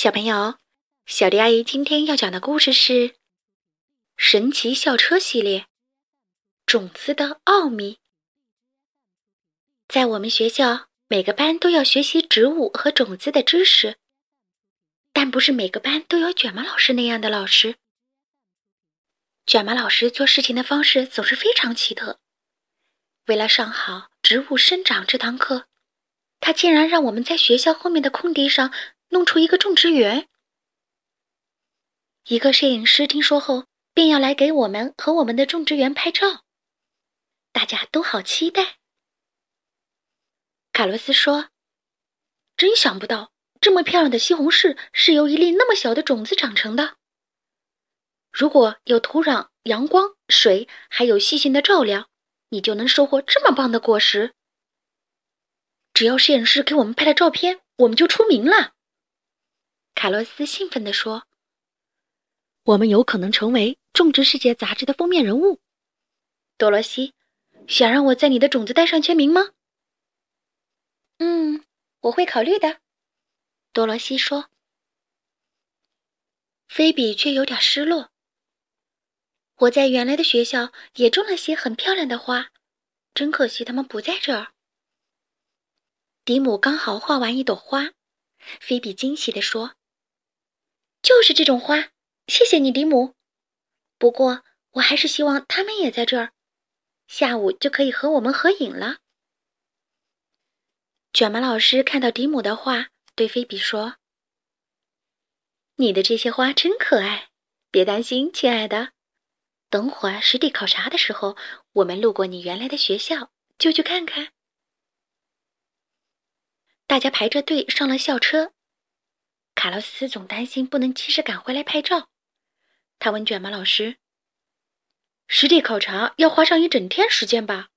小朋友，小迪阿姨今天要讲的故事是《神奇校车》系列，《种子的奥秘》。在我们学校，每个班都要学习植物和种子的知识，但不是每个班都有卷毛老师那样的老师。卷毛老师做事情的方式总是非常奇特。为了上好植物生长这堂课，他竟然让我们在学校后面的空地上。弄出一个种植园。一个摄影师听说后，便要来给我们和我们的种植园拍照，大家都好期待。卡洛斯说：“真想不到，这么漂亮的西红柿是由一粒那么小的种子长成的。如果有土壤、阳光、水，还有细心的照料，你就能收获这么棒的果实。只要摄影师给我们拍了照片，我们就出名了。”卡洛斯兴奋地说：“我们有可能成为《种植世界》杂志的封面人物。”多罗西，想让我在你的种子袋上签名吗？嗯，我会考虑的。”多罗西说。菲比却有点失落。我在原来的学校也种了些很漂亮的花，真可惜他们不在这儿。迪姆刚好画完一朵花，菲比惊喜地说。就是这种花，谢谢你，迪姆。不过，我还是希望他们也在这儿，下午就可以和我们合影了。卷毛老师看到迪姆的画，对菲比说：“你的这些花真可爱，别担心，亲爱的。等会儿实地考察的时候，我们路过你原来的学校，就去看看。”大家排着队上了校车。卡洛斯总担心不能及时赶回来拍照，他问卷毛老师：“实地考察要花上一整天时间吧？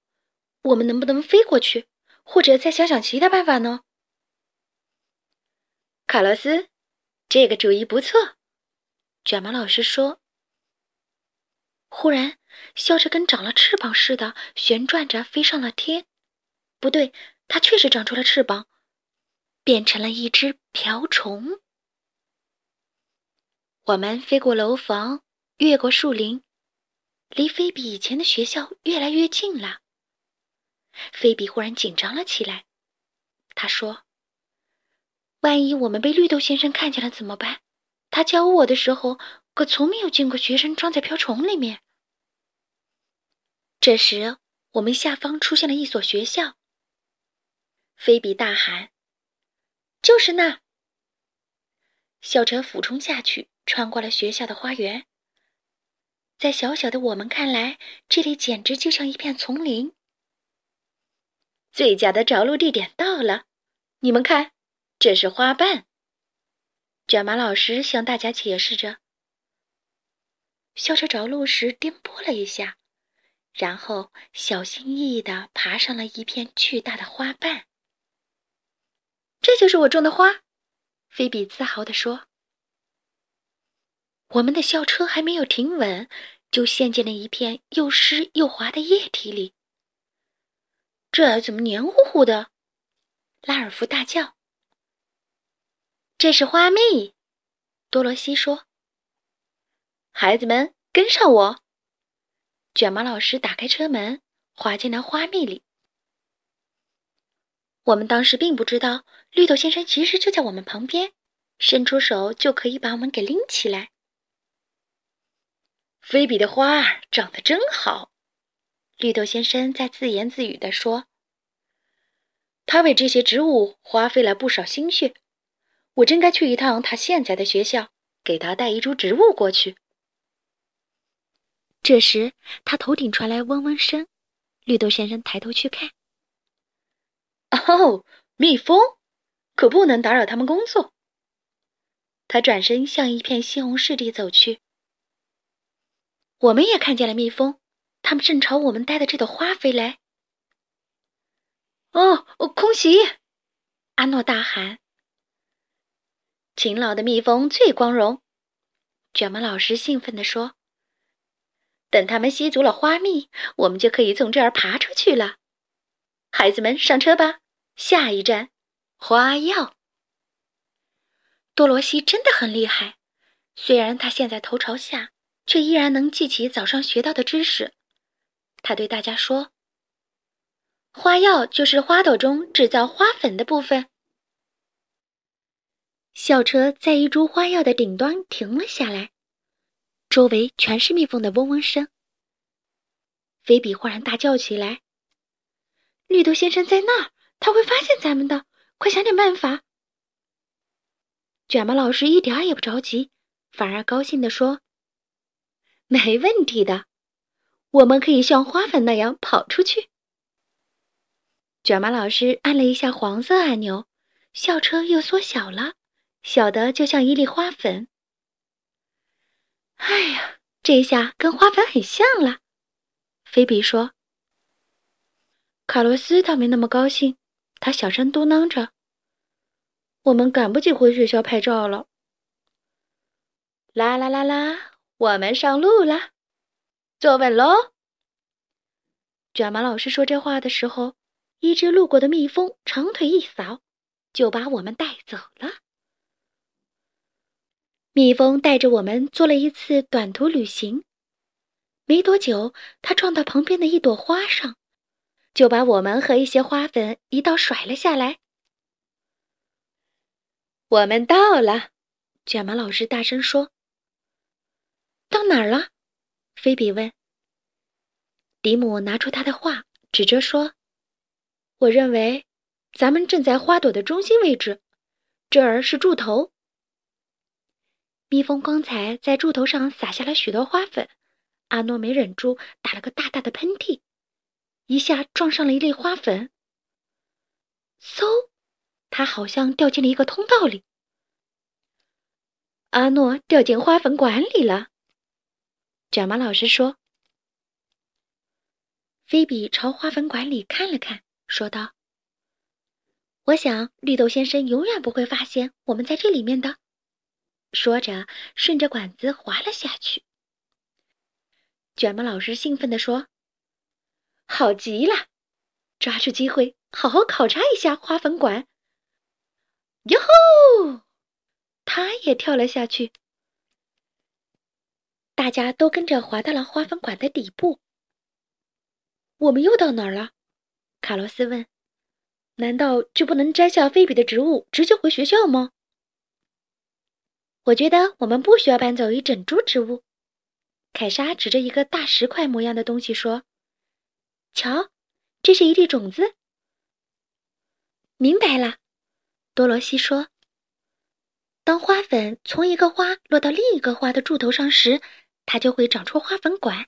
我们能不能飞过去，或者再想想其他办法呢？”卡洛斯，这个主意不错，卷毛老师说。忽然，校车跟长了翅膀似的旋转着飞上了天。不对，它确实长出了翅膀，变成了一只瓢虫。我们飞过楼房，越过树林，离菲比以前的学校越来越近了。菲比忽然紧张了起来，他说：“万一我们被绿豆先生看见了怎么办？他教我的时候可从没有见过学生装在瓢虫里面。”这时，我们下方出现了一所学校。菲比大喊：“就是那！”校车俯冲下去。穿过了学校的花园，在小小的我们看来，这里简直就像一片丛林。最佳的着陆地点到了，你们看，这是花瓣。卷毛老师向大家解释着。校车着陆时颠簸了一下，然后小心翼翼地爬上了一片巨大的花瓣。这就是我种的花，菲比自豪地说。我们的校车还没有停稳，就陷进了一片又湿又滑的液体里。这怎么黏糊糊的？拉尔夫大叫。这是花蜜，多罗西说。孩子们，跟上我！卷毛老师打开车门，滑进了花蜜里。我们当时并不知道，绿豆先生其实就在我们旁边，伸出手就可以把我们给拎起来。菲比的花儿长得真好，绿豆先生在自言自语地说：“他为这些植物花费了不少心血，我真该去一趟他现在的学校，给他带一株植物过去。”这时，他头顶传来嗡嗡声，绿豆先生抬头去看，哦，蜜蜂，可不能打扰他们工作。他转身向一片西红柿地走去。我们也看见了蜜蜂，它们正朝我们带的这朵花飞来。哦，空袭！阿诺大喊。勤劳的蜜蜂最光荣，卷毛老师兴奋地说。等它们吸足了花蜜，我们就可以从这儿爬出去了。孩子们，上车吧！下一站，花药。多罗西真的很厉害，虽然他现在头朝下，却依然能记起早上学到的知识。他对大家说：“花药就是花朵中制造花粉的部分。”校车在一株花药的顶端停了下来，周围全是蜜蜂的嗡嗡声。菲比忽然大叫起来：“绿豆先生在那儿，他会发现咱们的！快想点办法！”卷毛老师一点也不着急，反而高兴地说：“没问题的，我们可以像花粉那样跑出去。”卷毛老师按了一下黄色按钮，校车又缩小了。小的就像一粒花粉。哎呀，这下跟花粉很像了，菲比说。卡洛斯倒没那么高兴，他小声嘟囔着：“我们赶不及回学校拍照了。”啦啦啦啦，我们上路了，坐稳喽！卷毛老师说这话的时候，一只路过的蜜蜂长腿一扫，就把我们带走了。蜜蜂带着我们做了一次短途旅行，没多久，它撞到旁边的一朵花上，就把我们和一些花粉一道甩了下来。我们到了，卷毛老师大声说：“到哪儿了？”菲比问。迪姆拿出他的画，指着说：“我认为，咱们正在花朵的中心位置，这儿是柱头。”蜜蜂刚才在柱头上撒下了许多花粉，阿诺没忍住打了个大大的喷嚏，一下撞上了一粒花粉。嗖，他好像掉进了一个通道里。阿诺掉进花粉管里了。卷毛老师说。菲比朝花粉管里看了看，说道：“我想绿豆先生永远不会发现我们在这里面的。”说着，顺着管子滑了下去。卷毛老师兴奋地说：“好极了，抓住机会，好好考察一下花粉管。”哟吼！他也跳了下去。大家都跟着滑到了花粉管的底部。我们又到哪儿了？卡洛斯问。“难道就不能摘下菲比的植物，直接回学校吗？”我觉得我们不需要搬走一整株植物，凯莎指着一个大石块模样的东西说：“瞧，这是一粒种子。”明白了，多罗西说：“当花粉从一个花落到另一个花的柱头上时，它就会长出花粉管。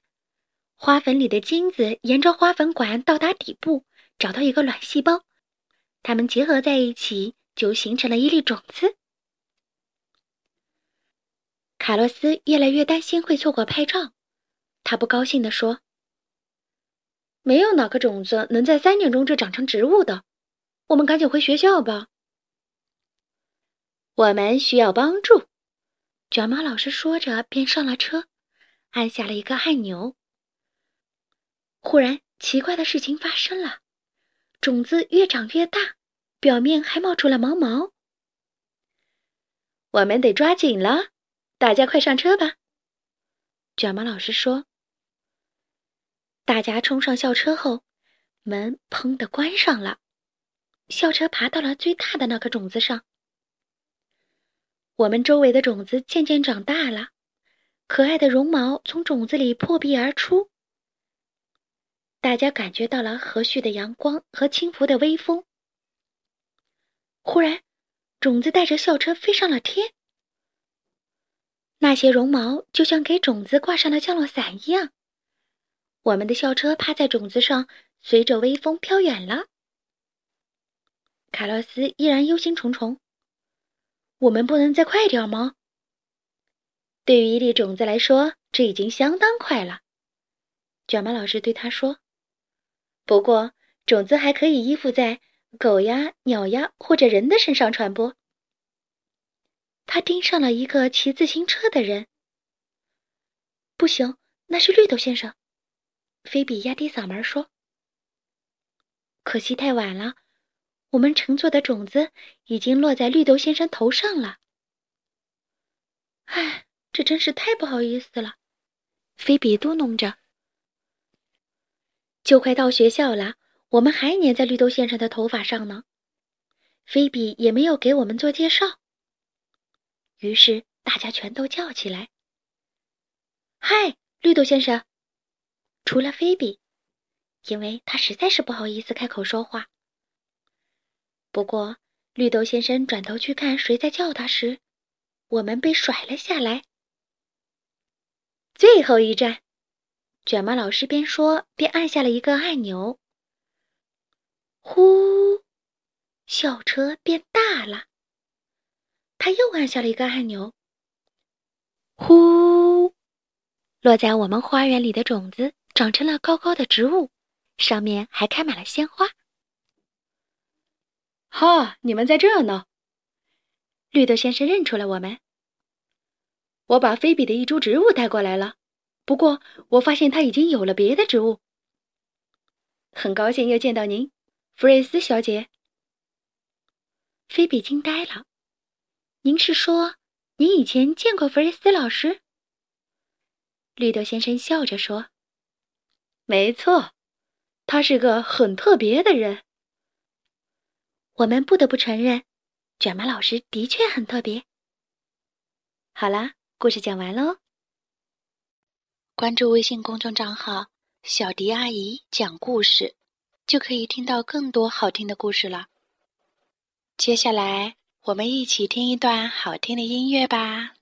花粉里的精子沿着花粉管到达底部，找到一个卵细胞，它们结合在一起，就形成了一粒种子。”卡洛斯越来越担心会错过拍照，他不高兴地说：“没有哪个种子能在三点钟就长成植物的，我们赶紧回学校吧。”我们需要帮助，卷毛老师说着，便上了车，按下了一个按钮。忽然，奇怪的事情发生了，种子越长越大，表面还冒出了毛毛。我们得抓紧了。大家快上车吧！卷毛老师说。大家冲上校车后，门砰的关上了。校车爬到了最大的那颗种子上。我们周围的种子渐渐长大了，可爱的绒毛从种子里破壁而出。大家感觉到了和煦的阳光和轻拂的微风。忽然，种子带着校车飞上了天。那些绒毛就像给种子挂上了降落伞一样，我们的校车趴在种子上，随着微风飘远了。卡洛斯依然忧心忡忡：“我们不能再快点吗？”对于一粒种子来说，这已经相当快了。卷毛老师对他说：“不过，种子还可以依附在狗呀、鸟呀或者人的身上传播。”他盯上了一个骑自行车的人。不行，那是绿豆先生。菲比压低嗓门说：“可惜太晚了，我们乘坐的种子已经落在绿豆先生头上了。”唉，这真是太不好意思了。菲比嘟哝着。就快到学校了，我们还粘在绿豆先生的头发上呢。菲比也没有给我们做介绍。于是大家全都叫起来：“嗨，绿豆先生！”除了菲比，因为他实在是不好意思开口说话。不过，绿豆先生转头去看谁在叫他时，我们被甩了下来。最后一站，卷毛老师边说边按下了一个按钮。呼，校车变大了。他又按下了一个按钮。呼，落在我们花园里的种子长成了高高的植物，上面还开满了鲜花。哈，你们在这呢！绿豆先生认出了我们。我把菲比的一株植物带过来了，不过我发现他已经有了别的植物。很高兴又见到您，弗瑞斯小姐。菲比惊呆了。您是说，您以前见过弗瑞斯老师？绿豆先生笑着说：“没错，他是个很特别的人。我们不得不承认，卷毛老师的确很特别。”好啦。故事讲完喽，关注微信公众账号“小迪阿姨讲故事”，就可以听到更多好听的故事了。接下来，我们一起听一段好听的音乐吧。